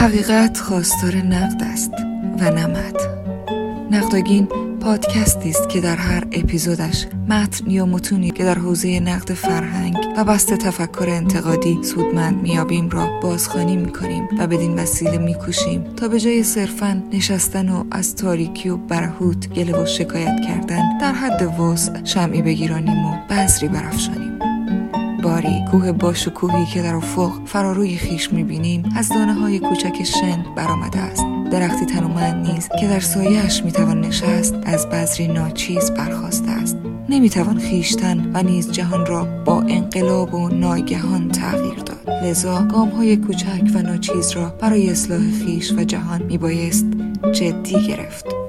حقیقت خواستار نقد است و نمد نقدگین پادکستی است که در هر اپیزودش متن یا متونی که در حوزه نقد فرهنگ و بست تفکر انتقادی سودمند میابیم را بازخوانی می‌کنیم و بدین وسیله میکوشیم تا به جای صرفا نشستن و از تاریکی و برهوت گله و شکایت کردن در حد وسع شمعی بگیرانیم و بذری برافشانیم. باری کوه با شکوهی که در افق فراروی خیش می‌بینیم از دانه های کوچک شن برآمده است. درختی تنومند نیز که در سایهاش می‌توان نشست از بذری ناچیز برخواسته است. نمی‌توان خیشتن و نیز جهان را با انقلاب و ناگهان تغییر داد. لذا گام های کوچک و ناچیز را برای اصلاح خیش و جهان میبایست جدی گرفت.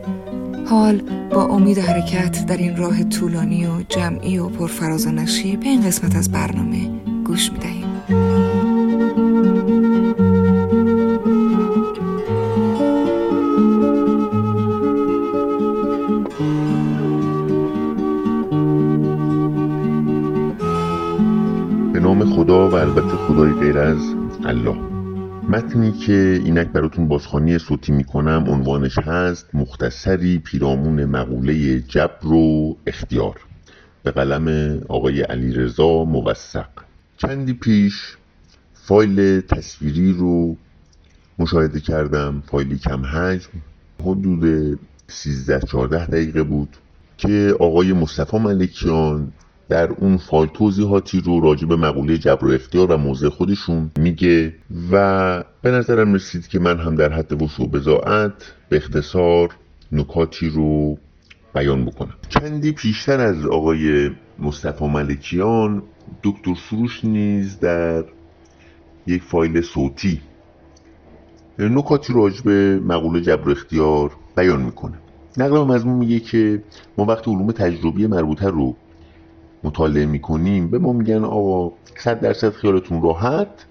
حال با امید حرکت در این راه طولانی و جمعی و پرفراز و نشیب به این قسمت از برنامه گوش می‌دهیم. به نام خدا و البته خدای غیر از الله. متنی که اینک براتون بازخوانی صوتی می‌کنم عنوانش هست مختصری پیرامون مقوله جبر و اختیار. به قلم آقای علیرضا موثق. چندی پیش فایل تصویری رو مشاهده کردم فایلی کم حجم حدود 13 14 دقیقه بود که آقای مصطفی ملکیان در اون فایل توضیحاتی رو راجع به مقوله جبر و اختیار و موضع خودشون میگه و به نظرم رسید که من هم در حد وسوع بزاعت به اختصار نکاتی رو بیان بکنم. چندی پیشتر از آقای مصطفی ملکیان دکتر سروش نیز در یک فایل صوتی نکاتی راجع به مقوله جبر اختیار بیان می‌کنه. نقل مضمون میگه که ما وقتی علوم تجربی مربوطه رو مطالعه می‌کنیم به ما میگن آقا صد درصد خیالتون راحت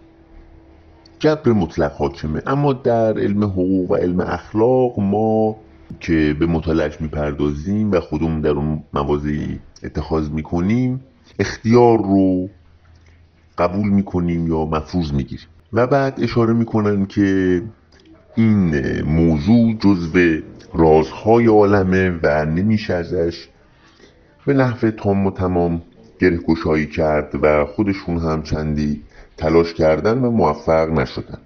جبر مطلق حاکمه. اما در علم حقوق و علم اخلاق ما که به مطالعهش می‌پردازیم و خودمون در اون موازی اتخاذ می‌کنیم اختیار رو قبول می‌کنیم یا مفروض می‌گیریم. و بعد اشاره می‌کنن که این موضوع جزو رازهای عالمه و نمیشه ازش به نحو تام و تمام گره گشایی کرد و خودشون هم چندی تلاش کردن و موفق نشدن.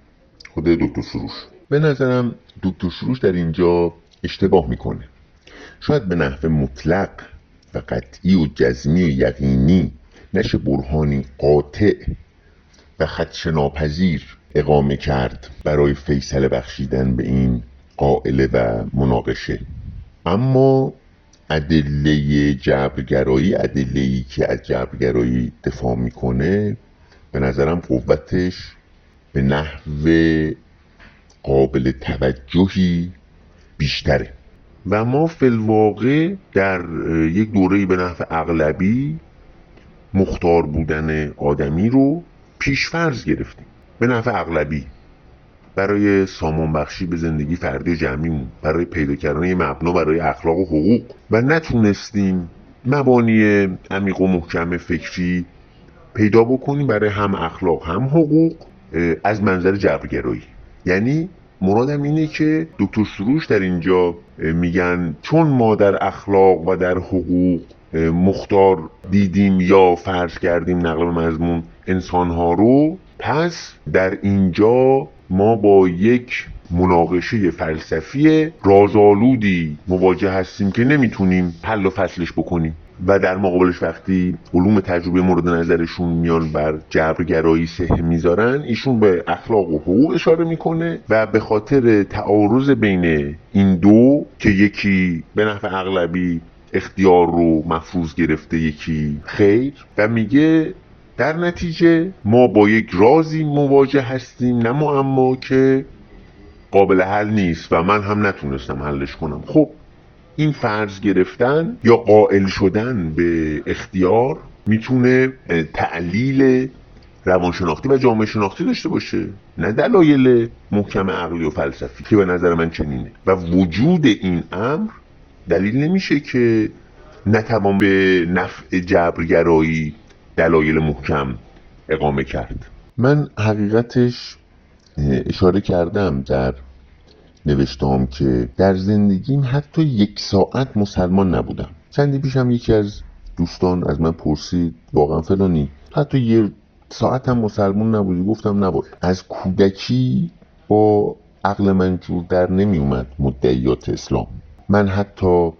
خود دکتر سروش به نظرم دکتر سروش در اینجا اشتباه می‌کنه. شاید به نحو مطلق و قطعی و جزمی و یقینی نشه برهانی قاطع و خدش ناپذیر اقامه کرد برای فیصله بخشیدن به این قائله و مناقشه. اما ادله جبرگرایی ادله که از جبرگرایی دفاع می‌کنه به نظرم قوتش به نحو قابل توجهی بیشتره. و ما فلواقع در یک دوره به نحو اغلبی مختار بودن آدمی رو پیشفرض گرفتیم. به نحو اغلبی. برای سامان بخشی به زندگی فردی جمعیمون برای پیدا کردن یه مبنا برای اخلاق و حقوق. و نتونستیم مبانی عمیق و محکم فکری پیدا بکنیم برای هم اخلاق هم حقوق از منظر جبرگرایی. یعنی مرادم اینه که دکتر سروش در اینجا میگن چون ما در اخلاق و در حقوق مختار دیدیم یا فرض کردیم نقل مضمون انسانها رو پس در اینجا ما با یک مناقشه فلسفی رازآلودی مواجه هستیم که نمی‌تونیم حل و فصلش بکنیم. و در مقابلش وقتی علوم تجربه مورد نظرشون میان بر جبرگرایی سه می‌ذارن ایشون به اخلاق و حقوق اشاره می‌کنه و به خاطر تعارض بین این دو که یکی به نحو اغلبی اختیار رو مفروض گرفته یکی خیر و میگه در نتیجه ما با یک رازی مواجه هستیم نه اما که قابل حل نیست و من هم نتونستم حلش کنم. خب این فرض گرفتن یا قائل شدن به اختیار می‌تونه تعلیل روانشناختی و جامعه شناختی داشته باشه نه دلایل محکم عقلی و فلسفی که به نظر من چنینه. و وجود این امر دلیل نمیشه که نتوان به نفع جبرگرایی دلایل محکم اقامه کرد. من حقیقتش اشاره کردم در نوشتم که در زندگیم حتی یک ساعت مسلمان نبودم. چندی پیشم یکی از دوستان از من پرسید واقعا فلانی حتی یه ساعت هم مسلمان نبودی؟ گفتم نباید از کودکی با عقل من جور در نمی اومد مدعیات اسلام. من حتی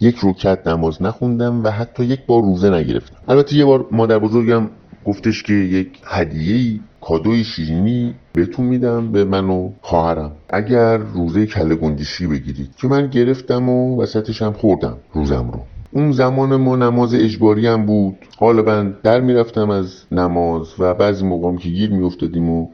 یک روکت نماز نخوندم و حتی یک بار روزه نگرفتم. البته یه بار مادر بزرگم گفتش که یک هدیه کادوی شیرینی بهتون میدم به من و خواهرم. اگر روزه کله گندیشی بگیرید که من گرفتم و وسطش هم خوردم روزم رو. اون زمان ما نماز اجباری هم بود. غالبا در می‌رفتم از نماز و بعضی موقع که گیر میافتادیم و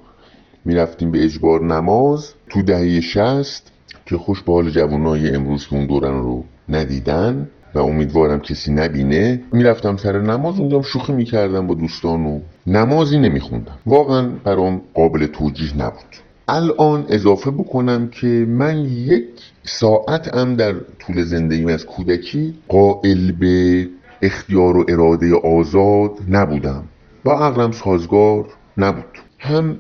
می‌رفتیم به اجبار نماز تو دهه شست که خوش به حال جوانای امروز که اون دورن رو ندیدن و امیدوارم کسی نبینه می‌رفتم سر نماز اونجا شوخی می‌کردم با دوستان و نمازی نمیخوندم. واقعا برام قابل توجیه نبود. الان اضافه بکنم که من یک ساعت هم در طول زندگیم از کودکی قائل به اختیار و اراده آزاد نبودم. با عقلم سازگار نبود. هم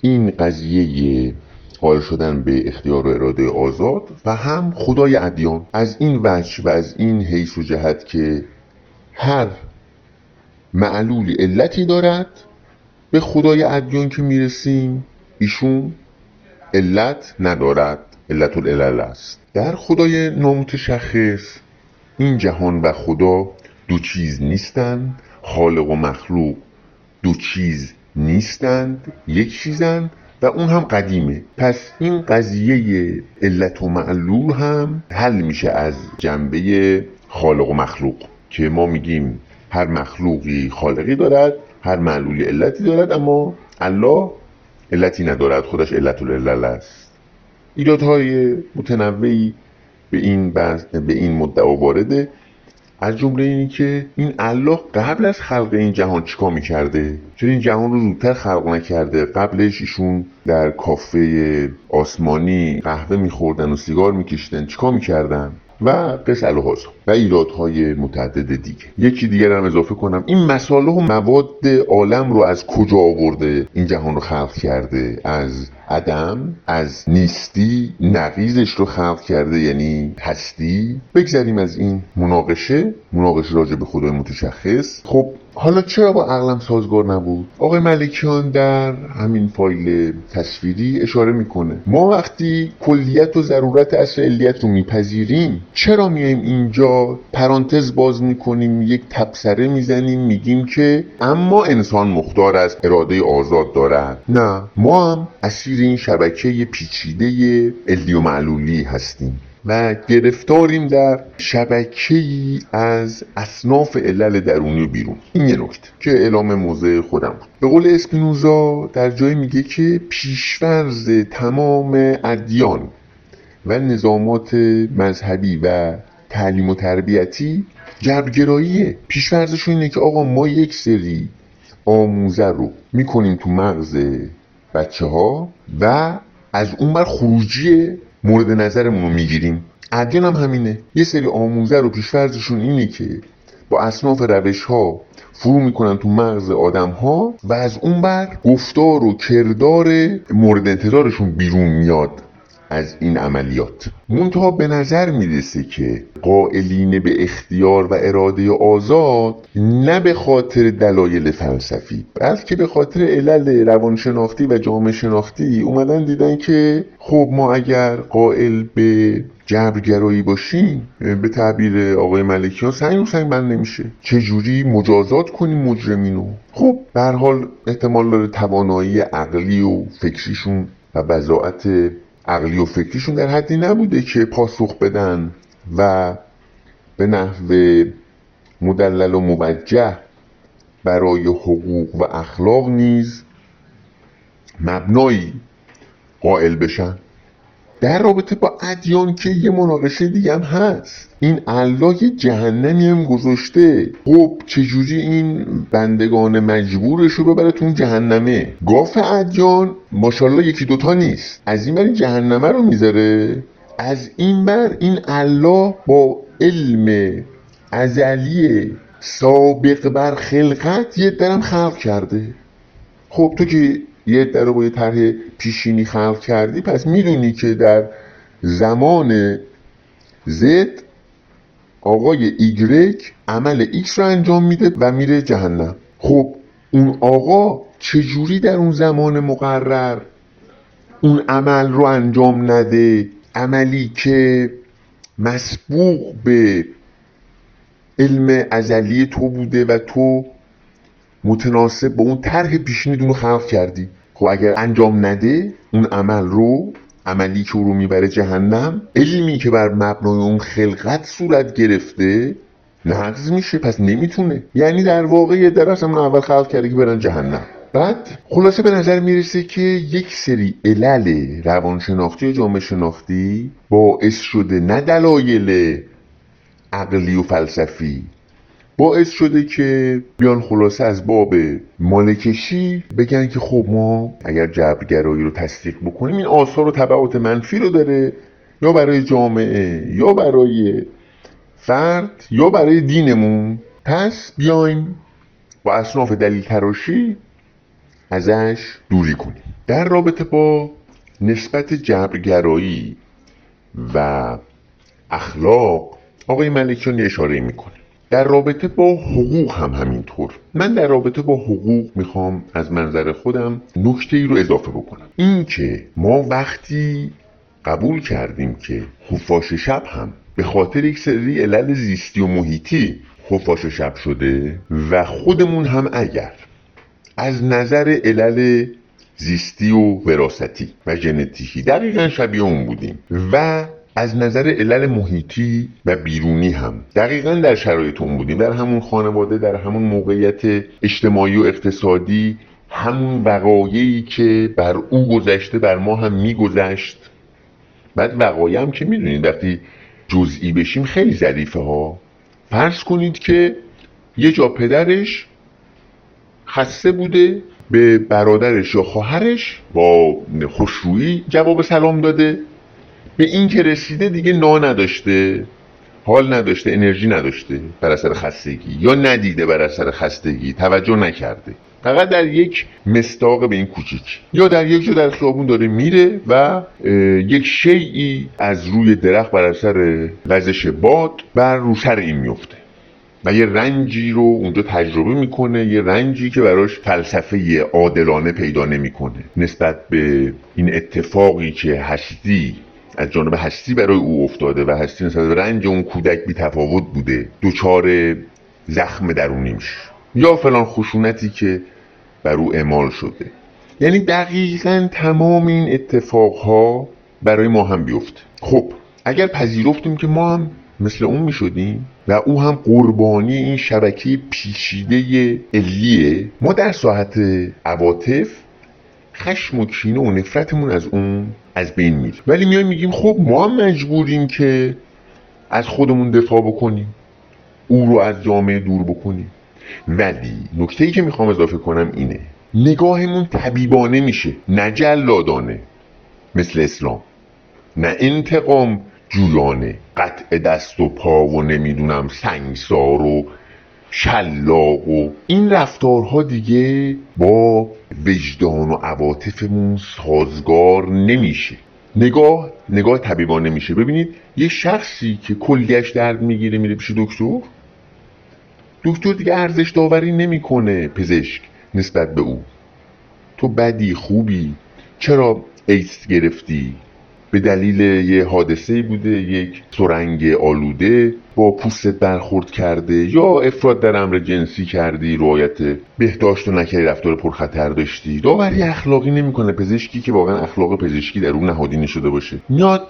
این قضیه قائل شدن به اختیار و اراده آزاد و هم خدای ادیان. از این وجه و از این حیث و جهت که هر معلولی علتی دارد به خدای ادیان که می‌رسیم ایشون علت ندارد علت العلل است. در خدای نامتشخص این جهان و خدا دو چیز نیستند خالق و مخلوق دو چیز نیستند یک چیزند. و اون هم قدیمه. پس این قضیه علت و معلول هم حل میشه از جنبه خالق و مخلوق که ما میگیم هر مخلوقی خالقی دارد هر معلولی علتی دارد اما الله علتی ندارد خودش علت العلل است. ایرادهای متنوعی به این به این مدعا وارده. از جمله اینی که این الله قبل از خلق این جهان چیکار می‌کرده؟ چرا این جهان رو زودتر خلق نکرده؟ قبلش ایشون در کافه آسمانی قهوه میخوردن و سیگار میکشیدن. چیکار می‌کردن؟ و قص الهاز و ایرادهای متعدد دیگه. یکی دیگر هم اضافه کنم. این مساله و مواد عالم رو از کجا آورده؟ این جهان رو خلق کرده. از عدم از نیستی نقیزش رو خلق کرده یعنی هستی. بگذریم از این مناقشه. مناقشه راجع به خدای متشخص. خب حالا چرا با عقلم سازگار نبود؟ آقای ملکیان در همین فایل تصویری اشاره می‌کنه. ما وقتی کلیت و ضرورت اصل علیت رو میپذیریم چرا میایم اینجا پرانتز باز می‌کنیم یک تبصره می‌زنیم میگیم که اما انسان مختار از اراده آزاد دارد؟ نه ما هم اسیر این شبکه پیچیده علی و معلولی هستیم. و گرفتاریم در شبکه ای از اصناف علل درونی و بیرون. این یه نکته که اعلام موضع خودم بود. به قول اسپینوزا در جای میگه که پیشورز تمام ادیان و نظامات مذهبی و تعلیم و تربیتی جبرگراییه پیشورزشون اینه که آقا ما یک سری آموزه رو می‌کنیم تو مغز بچه ها و از اون بر خروجی مورد نظرمون رو می‌گیریم. ادیان هم همینه. یه سری آموزه رو پیشفرزشون اینه که با اصناف روش ها فرو می‌کنن تو مغز آدم ها و از اون بر گفتار و کردار مورد انتظارشون بیرون میاد. از این عملیات. منتها به نظر می‌رسه که قائلین به اختیار و اراده آزاد نه به خاطر دلایل فلسفی بلکه به خاطر علل روانشناختی و جامعه شناختی اومدن دیدن که خب ما اگر قائل به جبرگرایی باشیم به تعبیر آقای ملکیان سنگ سنگ بند نمیشه. چجوری مجازات کنیم مجرمینو خب به حال احتمال داره توانایی عقلی و فکریشون و بزاعت عقلی و فکریشون در حدی نبوده که پاسخ بدن و به نحو مدلل و موجه برای حقوق و اخلاق نیز مبنایی قائل بشن. در رابطه با ادیان که یه مناقشه دیگه هم هست. این الله یه جهنمی هم گذاشته. خب چجوری این بندگان مجبورش رو ببره تو جهنمه؟ گاف ادیان ماشاءالله یکی دوتا نیست. از این بر این جهنمه رو می‌ذاره. از این بر این الله با علم ازلی سابق بر خلقت یه آدم خلق کرده. خب تو که یه عده رو با یه طرح پیشینی خلق کردی پس می‌دونی که در زمان زد آقای ایگرگ عمل ایکس رو انجام میده و میره جهنم. خب اون آقا چجوری در اون زمان مقرر اون عمل رو انجام نده؟ عملی که مسبوق به علم ازلی تو بوده و تو متناسب با اون طرح پیشینی رو خلق کردی. خب اگر انجام نده اون عمل رو عملی که رو می‌بره جهنم علمی که بر مبنای اون خلقت صورت گرفته نقض میشه پس نمی‌تونه. یعنی در واقع یه درس همون اول خلق کرده که برن جهنم. بعد خلاصه به نظر می‌رسه که یک سری علل روانشناختی و جامعه شناختی باعث شده نه دلایل عقلی و فلسفی باعث شده که بیان خلاصه از باب مالکشی بگن که خب ما اگر جبرگرایی رو تصدیق بکنیم این آثار و طبعات منفی رو داره یا برای جامعه یا برای فرد یا برای دینمون. پس بیایم با اصناف دلیل تراشی ازش دوری کنیم. در رابطه با نسبت جبرگرایی و اخلاق آقای ملکیان اشاره می‌کنه. در رابطه با حقوق هم همینطور. من در رابطه با حقوق می‌خوام از منظر خودم نکته ای رو اضافه بکنم. این که ما وقتی قبول کردیم که خفاش شب هم به خاطر یک سری علل زیستی و محیطی خفاش شب شده و خودمون هم اگر از نظر علل زیستی و وراستی و ژنتیکی دقیقا شبیه اون بودیم و از نظر علل محیطی و بیرونی هم. دقیقا در شرایط اون بودیم. در همون خانواده در همون موقعیت اجتماعی و اقتصادی همون وقایعی که بر او گذشته بر ما هم میگذشت. بعد وقایع هم که می‌دونید وقتی جزئی بشیم خیلی ظریفه ها فرض کنید که یه جا پدرش خسته بوده به برادرش یا خواهرش با خوشرویی جواب سلام داده. به این که رسیده دیگه نا نداشته حال نداشته انرژی نداشته بر اثر خستگی یا ندیده بر اثر خستگی توجه نکرده. فقط در یک مستاق به این کوچیک. یا در یک جا در خیابون داره میره و یک شیعی از روی درخت بر اثر وزش باد بر رو سر این میفته. و یه رنجی رو اونجا تجربه می‌کنه یه رنجی که براش فلسفه عادلانه پیدا نمی‌کنه. نسبت به این اتفاقی که هستی از جانب هستی برای او افتاده و هستی نسبت به رنج اون کودک بی تفاوت بوده. دوچار زخم درونی میشه یا فلان خشونتی که بر او اعمال شده. یعنی دقیقا تمام این اتفاقها برای ما هم بیفته خب اگر پذیرفتیم که ما هم مثل اون می شدیم و او هم قربانی این شبکه پیچیده علیه ما در ساعت عواطف خشم و کینه و نفرتمون از اون از بین میره. ولی میایم میگیم خب ما هم مجبوریم که از خودمون دفاع بکنیم. او رو از جامعه دور بکنیم. ولی نکته ای که می‌خوام اضافه کنم اینه. نگاهمون طبیبانه میشه نه جلادانه مثل اسلام نه انتقام جویانه. قطع دست و پا و نمی‌دونم سنگسار و شلاق و این رفتارها دیگه با وجدان و عواطفمون سازگار نمیشه. نگاه نگاه طبیبانه میشه ببینید یه شخصی که کلیش درد می‌گیره میره پیش دکتر. دکتر دیگه ارزش داوری نمی‌کنه پزشک نسبت به او. تو بدی خوبی. چرا ایست گرفتی؟ به دلیل یه حادثه بوده یک سرنگ آلوده با پوستت برخورد کرده یا افراد در امر جنسی کردی رعایت بهداشت و نکردی رفتار پرخطر داشتی. داوری اخلاقی نمی‌کنه پزشکی که واقعا اخلاق پزشکی در اون نهادینه شده باشه. میاد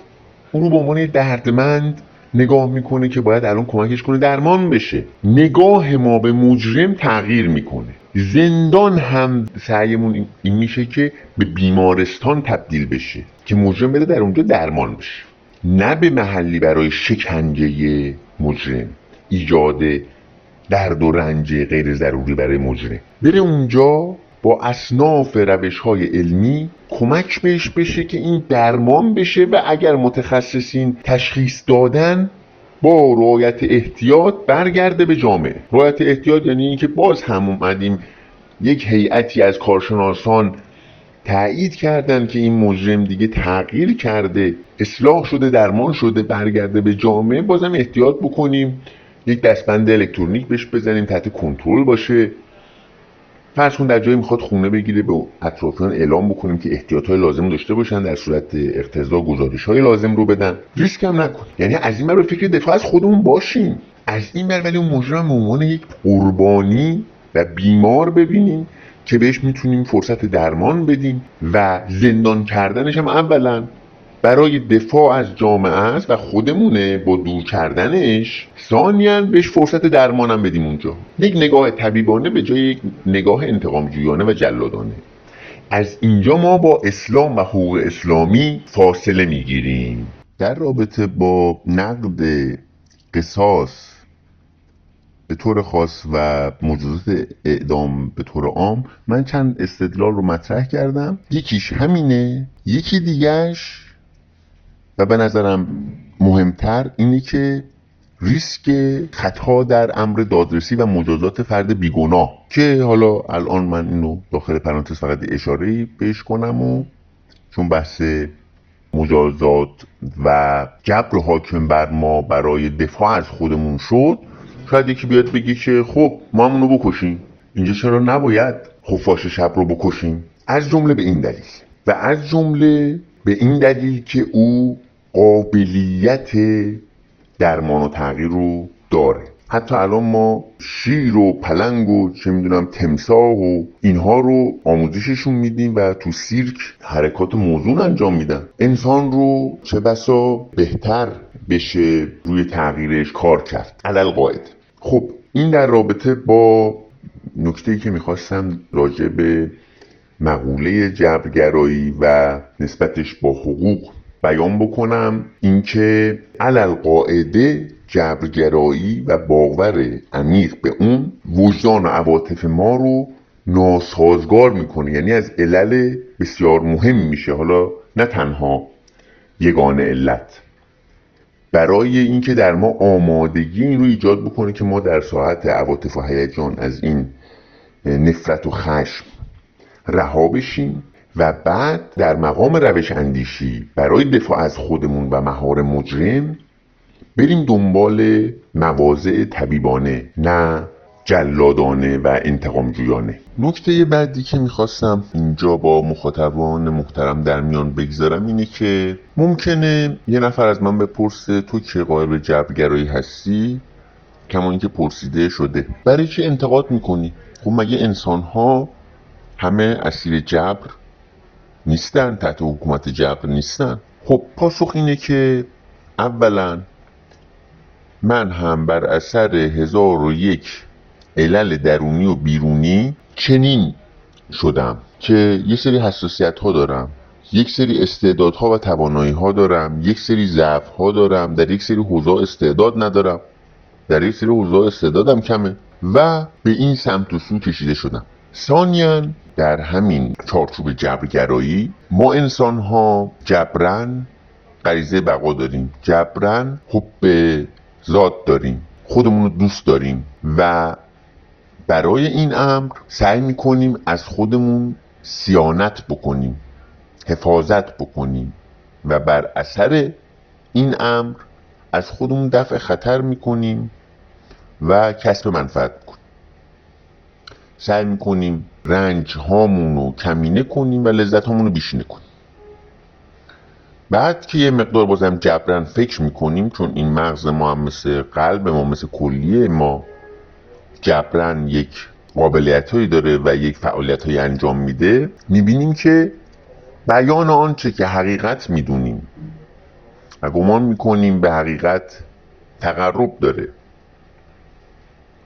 اون رو به عنوان دردمند نگاه می‌کنه که باید الان کمکش کنه درمان بشه. نگاه ما به مجرم تغییر می‌کنه. زندان هم سعیمون این میشه که به بیمارستان تبدیل بشه که مجرم بده در اونجا درمان بشه. نه به محلی برای شکنجه مجرم ایجاد درد و رنج غیر ضروری برای مجرم. بره اونجا با اصناف روش های علمی کمک بهش بشه که این درمان بشه و اگر متخصصین تشخیص دادن با رعایت احتیاط برگرده به جامعه. رعایت احتیاط یعنی اینکه باز هم اومدیم یک هیئتی از کارشناسان تایید کردن که این مجرم دیگه تغییر کرده اصلاح شده درمان شده برگرده به جامعه بازم احتیاط بکنیم یک دستبند الکترونیک بهش بزنیم تحت کنترل باشه. فرض کن در جایی می‌خواد خونه بگیره به اطرافیان اعلام بکنیم که احتیاط های لازم داشته باشن در صورت اقتضا گزارش های لازم رو بدن. ریسک هم نکن. یعنی از این رو فکر دفاع از خودمون باشیم. از این بر ولی اون مجرم به عنوان یک قربانی و بیمار ببینیم که بهش می‌تونیم فرصت درمان بدیم و زندان کردنش هم اولا برای دفاع از جامعه است و خودمونه با دور کردنش. ثانیا بهش فرصت درمانم بدیم اونجا. یک نگاه طبیبانه به جای یک نگاه انتقام جویانه و جلادانه. از اینجا ما با اسلام و حقوق اسلامی فاصله می‌گیریم. در رابطه با نقد قصاص به طور خاص و مجازات اعدام به طور عام من چند استدلال رو مطرح کردم. یکیش همینه یکی دیگهش و به نظرم مهمتر اینه که ریسک خطا در امر دادرسی و مجازات فرد بیگناه که حالا الان من اینو داخل پرانتز فقط اشاره بهش کنم و چون بحث مجازات و جبر حاکم بر ما برای دفاع از خودمون شد شاید یکی بیاد بگی که خب ما هم اونو بکشیم اینجا چرا نباید خفاش شب رو بکشیم؟ از جمله به این دلیل. و از جمله به این دلیل که او قابلیت درمان و تغییر رو داره. حتی الان ما شیر و پلنگ و چه می‌دونم تمساه و اینها رو آموزششون میدیم و تو سیرک حرکات موزون انجام میدن. انسان رو چه بسا بهتر بشه روی تغییرش کار کرد. علل قاعد. خب این در رابطه با نکته که می‌خواستم راجع به مقوله جبرگرایی و نسبتش با حقوق بیان بکنم اینکه علل قاعده جبرگرایی و باور عمیق به اون وجدان و عواطف ما رو ناسازگار می‌کنه. یعنی از علل بسیار مهم میشه. حالا نه تنها یگان علت. برای اینکه در ما آمادگی این رو ایجاد بکنه که ما در ساعت عواطف و هیجان از این نفرت و خشم رها بشیم. و بعد در مقام روش اندیشی برای دفاع از خودمون و مهار مجرم بریم دنبال مواضع طبیبانه نه جلادانه و انتقام جویانه نکته بعدی که می‌خواستم اینجا با مخاطبان محترم در میان بگذارم اینه که ممکنه یه نفر از من بپرسه تو که قائل جبرگرایی هستی؟ کما اینکه پرسیده شده. برای چه انتقاد می‌کنی؟ خب مگه انسان ها همه اسیر جبر نیستن تحت حکومت جبر نیستن. خب پاسخ اینه که اولا من هم بر اثر هزار و یک علل درونی و بیرونی چنین شدم که یه سری حساسیت ها دارم یک سری استعدادها و توانایی ها دارم یک سری ضعف ها دارم در یک سری حوزه استعداد ندارم. در یک سری حوزه استعدادم کمه و به این سمت و سو کشیده شدم. ثانیا در همین چارچوب جبرگرایی ما انسان ها جبرن غریزه بقا داریم. جبرن حب ذات داریم خودمون رو دوست داریم و برای این امر سعی می‌کنیم از خودمون سیانت بکنیم حفاظت بکنیم و بر اثر این امر از خودمون دفع خطر می‌کنیم و کسب منفعت می‌کنیم. سعی می‌کنیم رنج هامون رو کمینه کنیم و لذت هامون رو بیشینه کنیم. بعد که یه مقدار بازم جبران فکر می‌کنیم چون این مغز ما هم مثل قلب ما مثل کلیه ما جبران یک قابلیت هایی داره و یک فعالیت هایی انجام میده می‌بینیم که بیان آنچه که حقیقت می‌دونیم و گمان می‌کنیم به حقیقت تقرب داره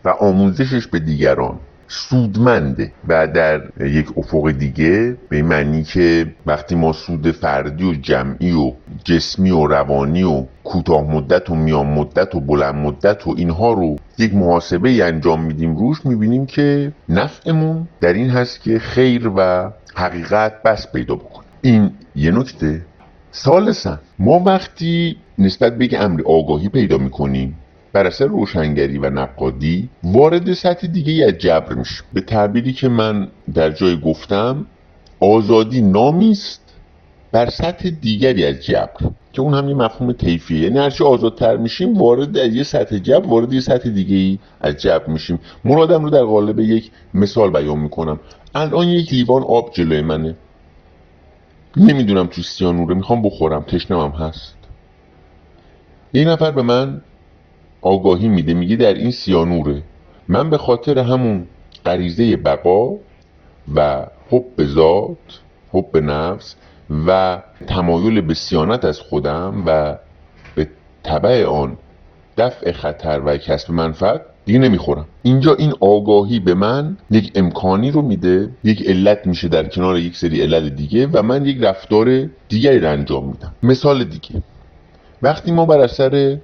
و آموزشش به دیگران. سودمنده. و در یک افق دیگه به معنی که وقتی ما سود فردی و جمعی و جسمی و روانی و کوتاه مدت و میان مدت و بلند مدت و اینها رو یک محاسبه انجام میدیم روش می‌بینیم که نفعمون در این هست که خیر و حقیقت بس پیدا بکنیم این یه نکته. سالسن ما وقتی نسبت به امر آگاهی پیدا می‌کنیم بر اثر روشنگری و نقادی وارد سطح دیگه از جبر میشه به تعبیری که من در جای گفتم آزادی نامی است بر سطح دیگری از جبر که اون هم یه مفهوم طیفیه. یعنی هرچی آزادتر میشیم وارد از یه سطح جبر وارد یه سطح دیگه ای از جبر میشیم. مرادم رو در قالب یک مثال بیان می‌کنم. الان یک لیوان آب جلوی منه. نمی‌دونم تو سیانوره می‌خوام بخورم. تشنمم هست. یه نفر به من آگاهی میده میگه در این سیانوره. من به خاطر همون غریزه بقا و حب ذات حب نفس و تمایل به سیانت از خودم و به طبع آن دفع خطر و کسب منفعت دیگه نمی‌خورم. اینجا این آگاهی به من یک امکانی رو میده یک علت میشه در کنار یک سری علت دیگه و من یک رفتار دیگری رو انجام میدم. مثال دیگه. وقتی ما بر اثر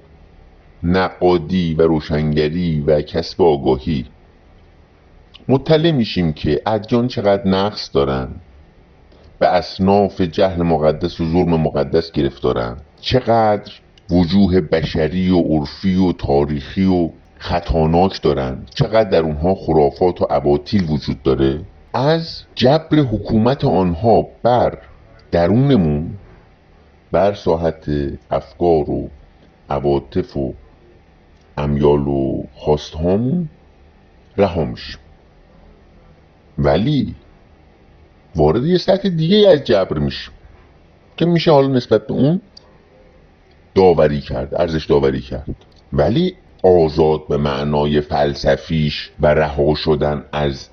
نقادی و روشنگری و کسب آگاهی. مطلع میشیم که ادیان چقدر نقص دارن به اصناف جهل مقدس و ظلم مقدس گرفتارن. چقدر وجوه بشری و عرفی و تاریخی و خطاناک دارن. چقدر در اونها خرافات و اباطیل وجود داره. از جبر حکومت آنها بر درونمون بر ساحت افکار و عواطف و امیال و خواستهامون رها میشیم. ولی وارد یه سطح دیگه از جبر میشیم که میشه حالا نسبت به اون داوری کرد ارزش داوری کرد. ولی آزاد به معنای فلسفیش و رها شدن از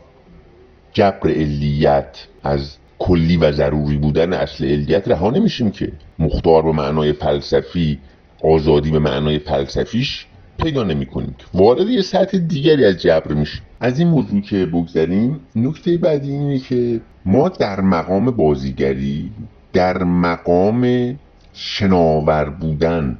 جبر علیت از کلی و ضروری بودن اصل علیت رها نمیشیم که. مختار به معنای فلسفی آزادی به معنای فلسفیش پیدا نمی کنیم وارد یه سطح دیگری از جبر میشیم. از این موضوع که بگذاریم نکته بعدی اینه که ما در مقام بازیگری در مقام شناور بودن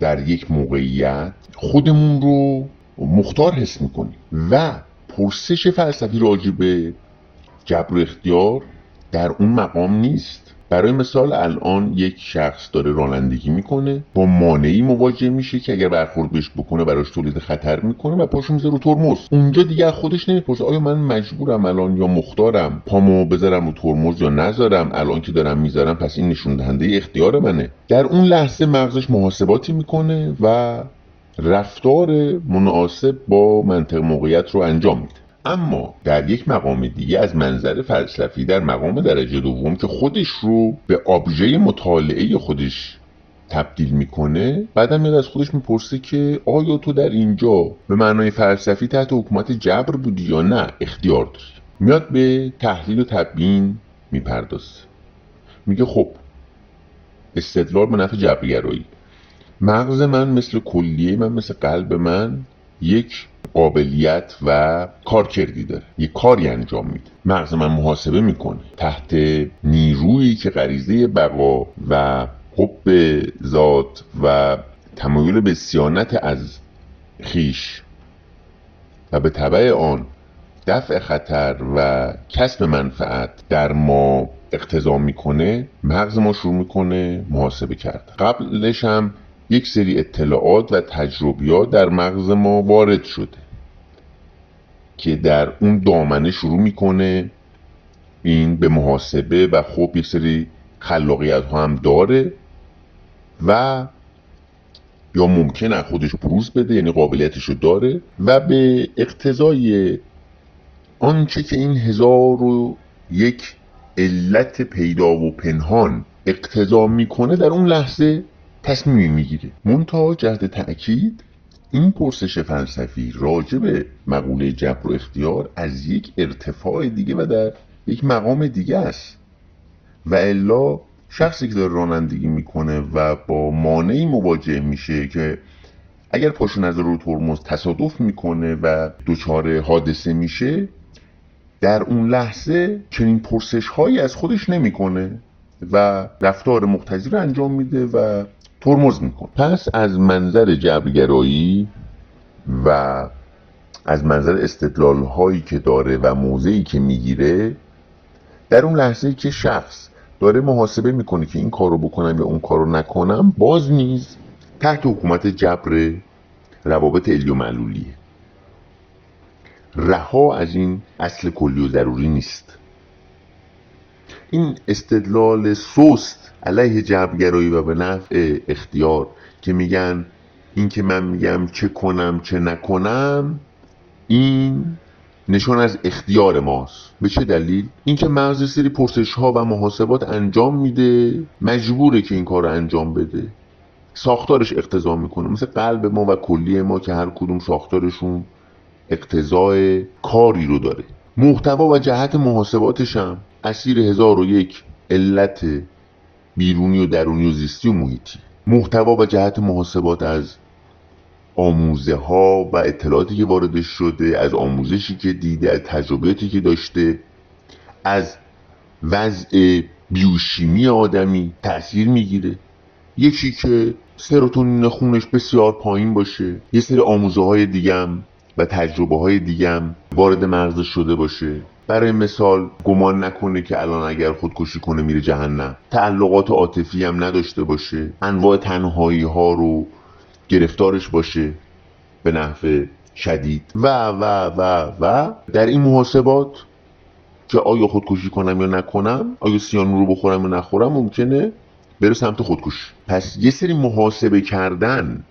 در یک موقعیت خودمون رو مختار حس می‌کنیم و پرسش فلسفی راجع به جبر اختیار در اون مقام نیست. برای مثال الان یک شخص داره رانندگی می‌کنه با مانعی مواجه میشه که اگر برخورد بهش بکنه براش تولید خطر می‌کنه و پاشو می‌ذاره رو ترمز. اونجا دیگه خودش نمی‌پرسه آیا من مجبورم الان یا مختارم پامو بذارم رو ترمز یا نذارم؟ الان که دارم می‌ذارم پس این نشون دهنده اختیار منه. در اون لحظه مغزش محاسباتی می‌کنه و رفتار مناسب با منطق موقعیت رو انجام میده. اما در یک مقام دیگه از منظر فلسفی در مقام درجه دوم که خودش رو به آبژه مطالعه خودش تبدیل می‌کنه بعدم میاد از خودش می‌پرسه که آیا تو در اینجا به معنای فلسفی تحت حکومت جبر بودی یا نه؟ اختیار داری. میاد به تحلیل و تبیین می‌پردازه. میگه خب استدلال به نفع جبرگرایی. مغز من مثل کلیه من مثل قلب من یک قابلیت و کارکردی داره. یه کاری انجام میده. مغز من محاسبه می‌کنه. تحت نیرویی که غریزه بقا و حب ذات و تمایل به سیانت از خیش و به طبع آن دفع خطر و کسب منفعت در ما اقتضا می‌کنه مغز ما شروع می‌کنه محاسبه کرد. قبلش هم یک سری اطلاعات و تجربیات در مغز ما وارد شده. که در اون دامنه شروع می‌کنه. این به محاسبه و خب یک سری خلاقیت ها هم داره و یا ممکنه خودش بروز بده یعنی قابلیتش رو داره و به اقتضای آنچه که این هزار و یک علت پیدا و پنهان اقتضا می‌کنه در اون لحظه تصمیمی می‌گیره. منتها جهت تأکید این پرسش فلسفی راجع به مقوله جبر و اختیار از یک ارتفاع دیگه و در یک مقام دیگه است. و الا شخصی که داره رانندگی می‌کنه و با مانعی مواجه میشه که اگر پاشو نظر رو ترمز تصادف می‌کنه و دچار حادثه میشه در اون لحظه چنین پرسش هایی از خودش نمی‌کنه و رفتار مقتضی رو انجام میده و ترمز می‌کنه. پس از منظر جبرگرایی و از منظر استدلال هایی که داره و موضعی که می‌گیره در اون لحظه که شخص داره محاسبه می‌کنه که این کار رو بکنم یا اون کار رو نکنم باز نیز تحت حکومت جبر روابط علی و معلولیه. رها از این اصل کلی و ضروری نیست. این استدلال سست علیه جبرگرایی و به نفع اختیار که میگن این که من میگم چه کنم چه نکنم این نشان از اختیار ماست. به چه دلیل؟ اینکه مغز سری پرسش ها و محاسبات انجام میده مجبوره که این کار رو انجام بده. ساختارش اقتضا می‌کنه. مثل قلب ما و کلیه ما که هر کدوم ساختارشون اقتضای کاری رو داره. محتوا و جهت محاسباتش هم اسیر هزار و یک علت بیرونی و درونی و زیستی و محیطی. محتوا و جهت محاسبات از آموزه ها و اطلاعاتی که واردش شده از آموزشی که دیده از تجربیاتی که داشته از وضع بیوشیمی آدمی تاثیر می‌گیره. یکی که سروتونین خونش بسیار پایین باشه یه سری آموزه های دیگم و تجربه های دیگم وارد مغز شده باشه. برای مثال گمان نکنه که الان اگر خودکشی کنه میره جهنم. تعلقات عاطفی هم نداشته باشه. انواع تنهایی ها رو گرفتارش باشه به نحو شدید. و و و و در این محاسبات که آیا خودکشی کنم یا نکنم آیا سیانو رو بخورم یا نخورم ممکنه بره سمت خودکشی پس یه سری محاسبه کردن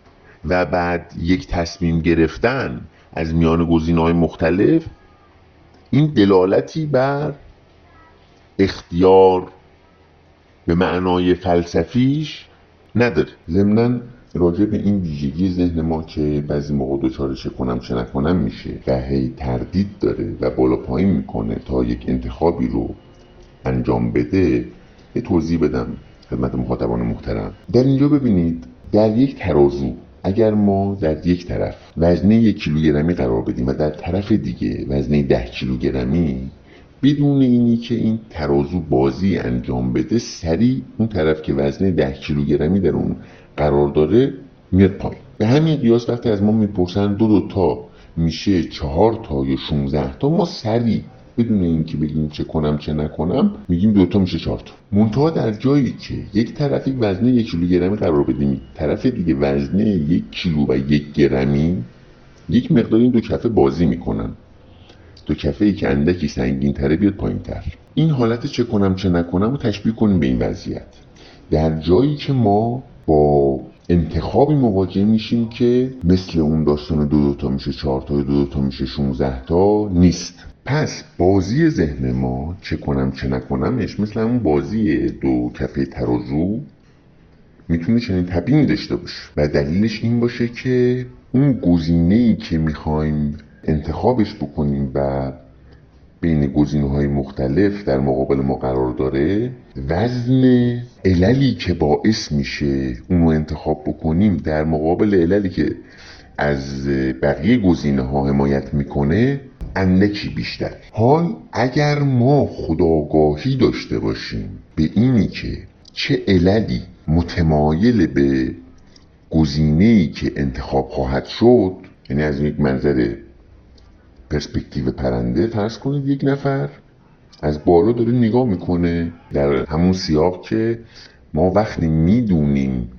و بعد یک تصمیم گرفتن از میان گزینه‌های مختلف این دلالتی بر اختیار به معنای فلسفیش نداره. ضمنا راجع به این ویژگی ذهن ما که بعضی موقع دچار چه کنم چه نکنم میشه و هی تردید داره و بالا پایین می‌کنه تا یک انتخابی رو انجام بده یه توضیح بدم خدمت مخاطبان محترم. در اینجا ببینید در یک ترازو اگر ما در یک طرف وزنه یک کیلوگرمی قرار بدیم و در طرف دیگه وزنه ده کیلوگرمی بدون اینی که این ترازو بازی انجام بده سریع اون طرف که وزنه ده کیلوگرمی در اون قرار داره میاد پایین. به همین قیاس وقتی از ما می‌پرسن دو دو تا میشه چهار تا یا 16 تا ما سریع بدون اینکه بگیم چه کنم چه نکنم میگیم دوتا میشه چهار تا. منتها در جایی که یک طرفی وزنه یک کیلوگرمی قرار بدیم طرف دیگه وزنه یک کیلو و یک گرمی یک مقدار این دو کفه بازی می‌کنن. دو کفه ای که اندکی سنگین تره بیاد پایین تر این حالت چه کنم چه نکنم رو تشبیه کنیم به این وضعیت. در جایی که ما با انتخابی مواجه میشیم که مثل اون داستان دو دوتا میشه چهار تا دو دوتا میشه 16 تا نیست. پس بازی ذهن ما چه کنم چه نکنمش مثل اون بازی دو کفه ترازو می‌تونه چنین تبیینی داشته باشه. و دلیلش این باشه که اون گزینه ای که می‌خوایم انتخابش بکنیم و بین گزینه های مختلف در مقابل ما قرار داره. وزن عللی که باعث میشه اونو انتخاب بکنیم در مقابل عللی که از بقیه گزینه ها حمایت می‌کنه اندکی بیشتر. حال اگر ما خداگاهی داشته باشیم به اینی که چه عللی متمایل به گزینه ای که انتخاب خواهد شد یعنی از یک منظر پرسپکتیو پرنده فرض کنید یک نفر از بالا داره نگاه می‌کنه در همون سیاق که ما وقتی می‌دونیم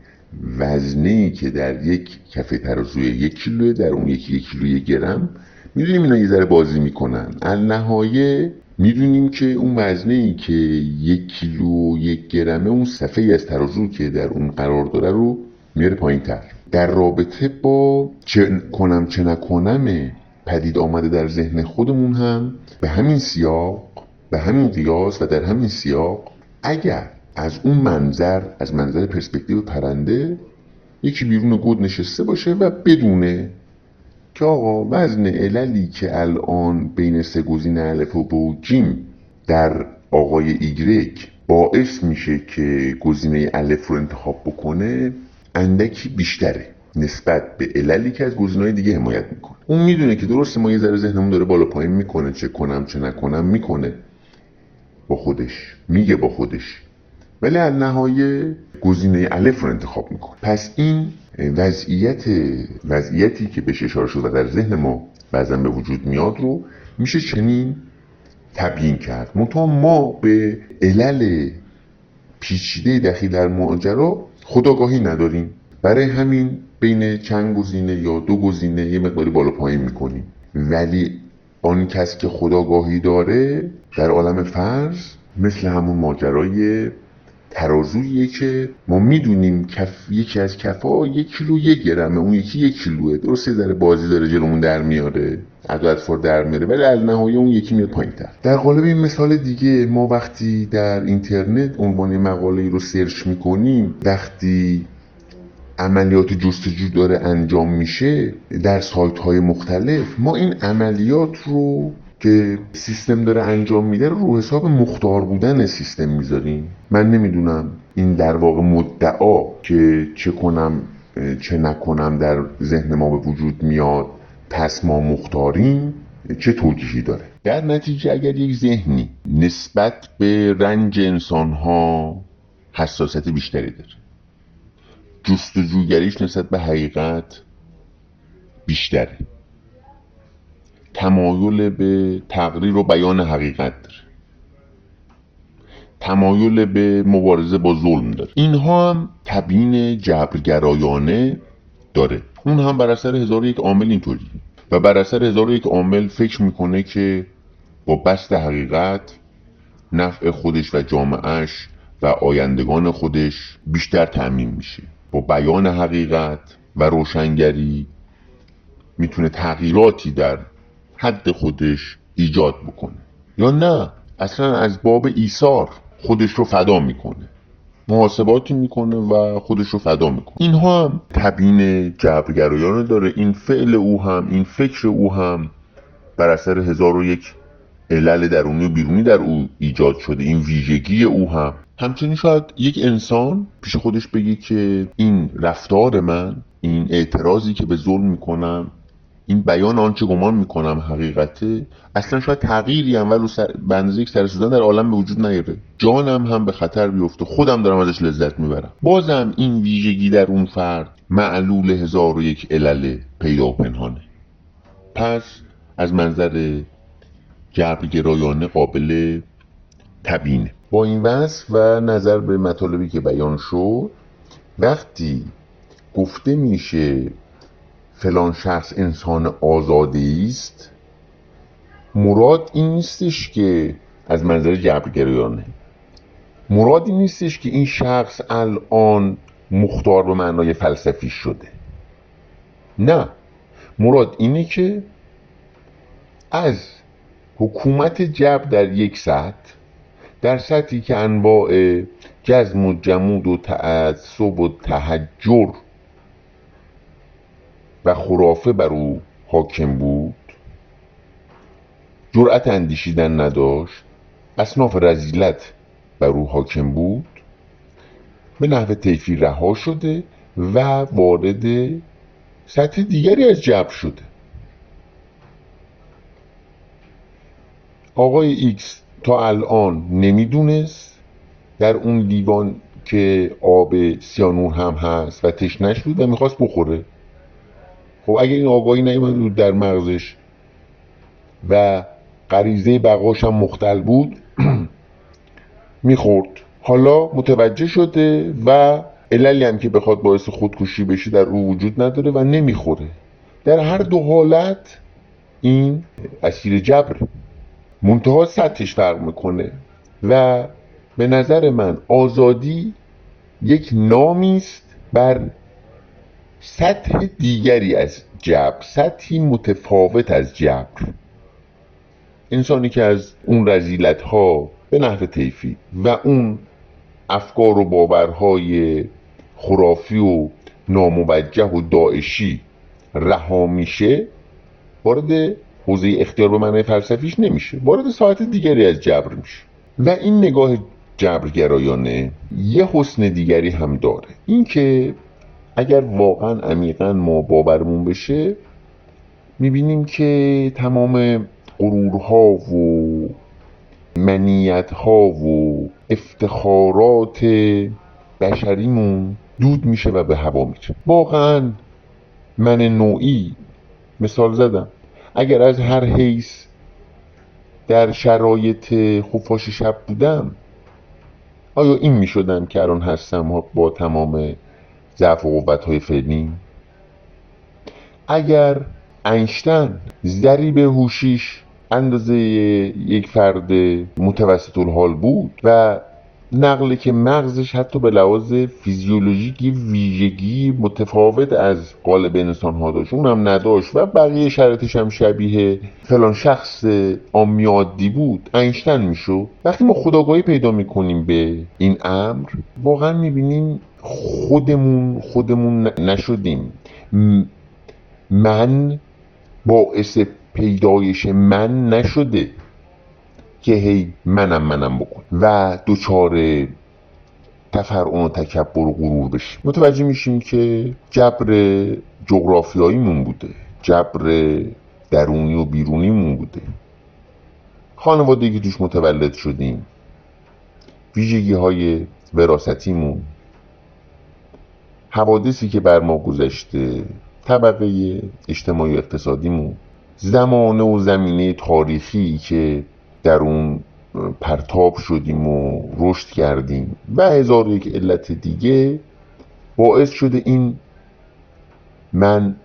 وزنه ای که در یک کفه ترازوی یک کیلوه در اون یکی یک کیلو یک گرم می‌دونیم اینا یه ذره بازی می‌کنن. النهایه می‌دونیم که اون وزنه ای که یک کیلو یک گرمه اون صفحه از ترازو که در اون قرار داره رو میاره پایین تر در رابطه با چه کنم چه نکنم پدید آمده در ذهن خودمون هم به همین سیاق به همین قیاس و در همین سیاق اگر از اون منظر از منظر پرسپکتیو پرنده یکی بیرون گود نشسته باشه و بدونه که آقا وزن عللی که الان بین سه گزینه الف و بو جیم در آقای ایگرک باعث میشه که گزینه الف رو انتخاب بکنه اندکی بیشتره. نسبت به عللی که از گزینه‌های دیگه حمایت می‌کنه. اون می‌دونه که درسته ما یه ذره ذهنمون داره بالا پایین می‌کنه چه کنم چه نکنم می‌کنه. با خودش. میگه با خودش. ولی از نهایه گزینه الف رو انتخاب می‌کنه. پس این وضعیت وضعیتی که بهش اشاره شد و در ذهن ما بعضا به وجود میاد رو میشه چنین تبیین کرد. منتها ما به علل پیچیده دخیل در ماجرا خداگاهی نداریم. برای همین بین چند گزینه یا دو گزینه یه مقداری بالا پایین می‌کنیم. ولی آن کس که خداگاهی داره در عالم فرض مثل همون ماجرای ترازوییه که ما می‌دونیم کف یکی از کفا یک کیلو یک گرمه اون یکی یک کیلوه. درسته داره بازی داره جلومون در میاره عدد فور در میاره ولی از نهایی اون یکی میاد پایین تر. در قالب این مثال دیگه ما وقتی در اینترنت عنوان مقاله رو سرچ می‌کنیم وقتی عملیات جستجو داره انجام میشه در سایت های مختلف ما این عملیات رو که سیستم داره انجام میده رو, حساب مختار بودن سیستم می‌ذاریم. من نمی‌دونم این در واقع مدعا که چه کنم چه نکنم در ذهن ما به وجود میاد پس ما مختاریم چه توجیهی داره؟ در نتیجه اگر یک ذهنی نسبت به رنج انسان ها حساسیت بیشتری داره جستجوگریش نسبت به حقیقت بیشتره. تمایل به تقریر و بیان حقیقت داره. تمایل به مبارزه با ظلم داره. اینها هم تبیین جبرگرایانه داره. اون هم بر اثر هزار یک عامل اینطوری. و بر اثر هزار یک عامل فکر می‌کنه که با بست حقیقت نفع خودش و جامعهش و آیندگان خودش بیشتر تعمین میشه. با بیان حقیقت و روشنگری می‌تونه تغییراتی در حد خودش ایجاد بکنه. یا نه اصلا از باب ایثار خودش رو فدا می‌کنه. محاسباتی می‌کنه و خودش رو فدا می‌کنه. اینها هم تبیین جبرگرایانه داره. این فعل او هم این فکر او هم بر اثر هزار و یک علل درونی و بیرونی در او ایجاد شده. این ویژگی او هم. همچنین شاید یک انسان پیش خودش بگه که این رفتار من این اعتراضی که به ظلم می‌کنم این بیان آنچه گمان می‌کنم حقیقته اصلا شاید تغییری هم ولو سر بنزه یک سرسوزن در عالم به وجود نیاره. جانم هم به خطر بیفته. خودم دارم ازش لذت می‌برم. بازم این ویژگی در اون فرد معلول هزار و یک علل پیدا و پنهانه. پس از منظر جبرگرایانه قابل تبینه با این وصف و نظر به مطالبی که بیان شد وقتی گفته میشه فلان شخص انسان آزاده است مراد این نیستش که از منظر جبرگرایانه مراد این نیستش که این شخص الان مختار به معنای فلسفی شده. نه. مراد اینه که از حکومت جبر در یک سطح در سطحی که انواع جزم و جمود و تعصب و تحجر و خرافه بر او حاکم بود جرأت اندیشیدن نداشت اصناف رزیلت بر او حاکم بود به نحو طیفی رها شده و وارد سطح دیگری از جبر شده. آقای ایکس تا الان نمی‌دونست در اون لیوان که آب سیانور هم هست و تشنش بود و می‌خواست بخوره. خب اگر این آگاهی نیومده بود در مغزش و غریزه بقاش هم مختل بود می‌خورد. حالا متوجه شده و عللی هم که بخواد باعث خودکشی بشه در او وجود نداره و نمی‌خوره. در هر دو حالت این اسیر جبر. منتها سطحش فرق می‌کنه. و به نظر من آزادی یک نامی است بر سطح دیگری از جبر سطحی متفاوت از جبر. انسانی که از اون رزیلت ها به نحو طیفی و اون افکار و باورهای خرافی و ناموجه و داعشی رها میشه وارد حوزه اختیار به معنی فلسفیش نمیشه. وارد ساعت دیگری از جبر میشه. و این نگاه جبرگرایانه یه حسن دیگری هم داره. اینکه اگر واقعا عمیقا ما باورمون بشه می‌بینیم که تمام غرورها و منیتها و افتخارات بشریمون دود میشه و به هوا میره واقعا من نوعی مثال زدم. اگر از هر حیث در شرایط خفاش شب بودم آیا این می‌شدم که الان هستم با تمام ضعف و قوت های فعلی اگر انشتن ذریب هوشیش اندازه یک فرد متوسط الحال بود و نقله که مغزش حتی به لحاظ فیزیولوژیکی ویژگی متفاوت از قالب انسان ها داشت اونم نداشت و بقیه شرطش هم شبیه فلان شخص عامی عادی بود. اینشتن میشو وقتی ما خداگاهی پیدا می‌کنیم به این امر واقعا می‌بینیم خودمون خودمون نشدیم. من باعث پیدایش من نشده. که هی منم منم بکن و دوچار تفرعون و تکبر و غرور بشیم. متوجه میشیم که جبر جغرافیاییمون بوده جبر درونی و بیرونیمون بوده. خانواده که توش متولد شدیم. ویژگی های وراستیمون حوادثی که بر ما گذشته طبقه اجتماعی اقتصادیمون زمانه و زمینه تاریخی که در اون پرتاب شدیم و رشد کردیم و هزار یک علت دیگه باعث شده این من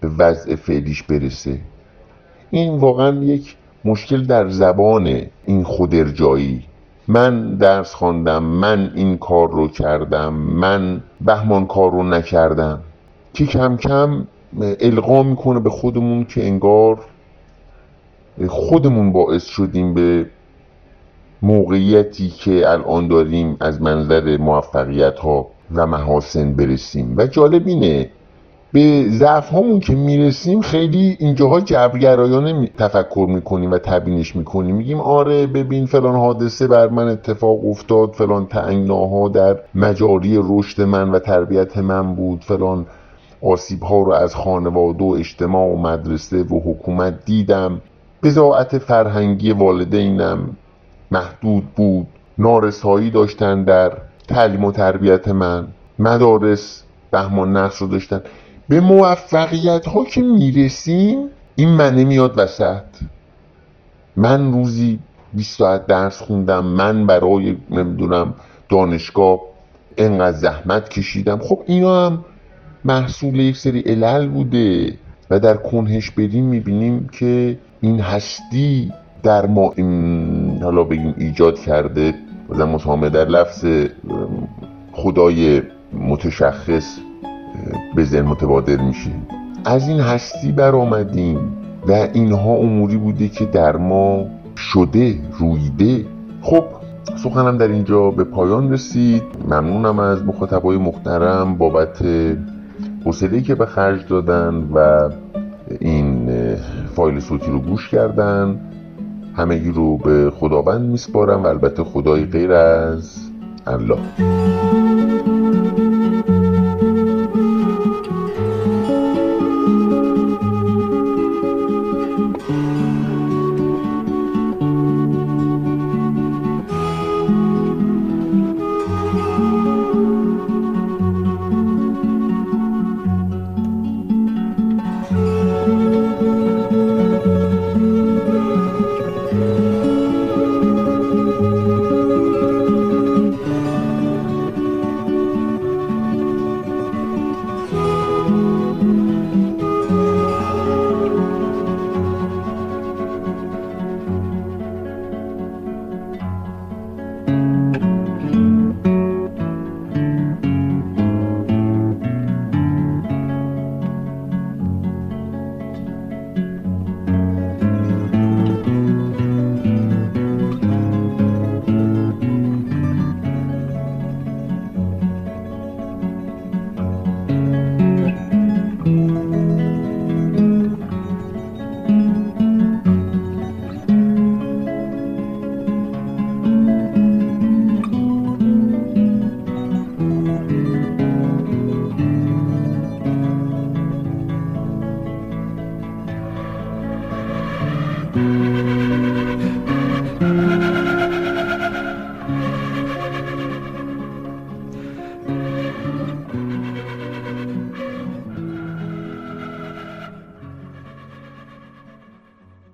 به وضع فعلیش برسه. این واقعا یک مشکل در زبان این خودرجایی. من درس خواندم من این کار رو کردم من بهمان کار رو نکردم. که کم کم القا می‌کنه به خودمون که انگار خودمون باعث شدیم به موقعیتی که الان داریم از منظر موفقیت ها و محاسن برسیم. و جالب اینه به ضعف هامون که می‌رسیم خیلی اینجاها جبرگرایانه تفکر می‌کنیم و تبینش می‌کنیم. میگیم آره ببین فلان حادثه بر من اتفاق افتاد فلان تنگناها در مجاری رشد من و تربیت من بود فلان آسیب ها رو از خانواده و اجتماع و مدرسه و حکومت دیدم. بزاعت فرهنگی والدینم محدود بود. نارسایی داشتن در تعلیم و تربیت من. مدارس بهمان نقش رو داشتن. به موفقیت ها که می‌رسیم این منه میاد وسط. من روزی 20 ساعت درس خوندم. من برای نمی‌دونم دانشگاه انقدر زحمت کشیدم. خب اینا هم محصول یک سری علل بوده. و در کنهش بریم می‌بینیم که این هستی در ما این حالا بگیم ایجاد کرده و مسامه در لفظ خدای متشخص به ذهن متبادر میشه. از این هستی برآمدیم و اینها اموری بوده که در ما شده رویده. خب سخنم در اینجا به پایان رسید. ممنونم از مخاطبای محترم بابت حوصله‌ای که به خرج دادن و این فایل صوتی رو گوش کردن همگی رو به خداوند میسپارم و البته خدای غیر از الله.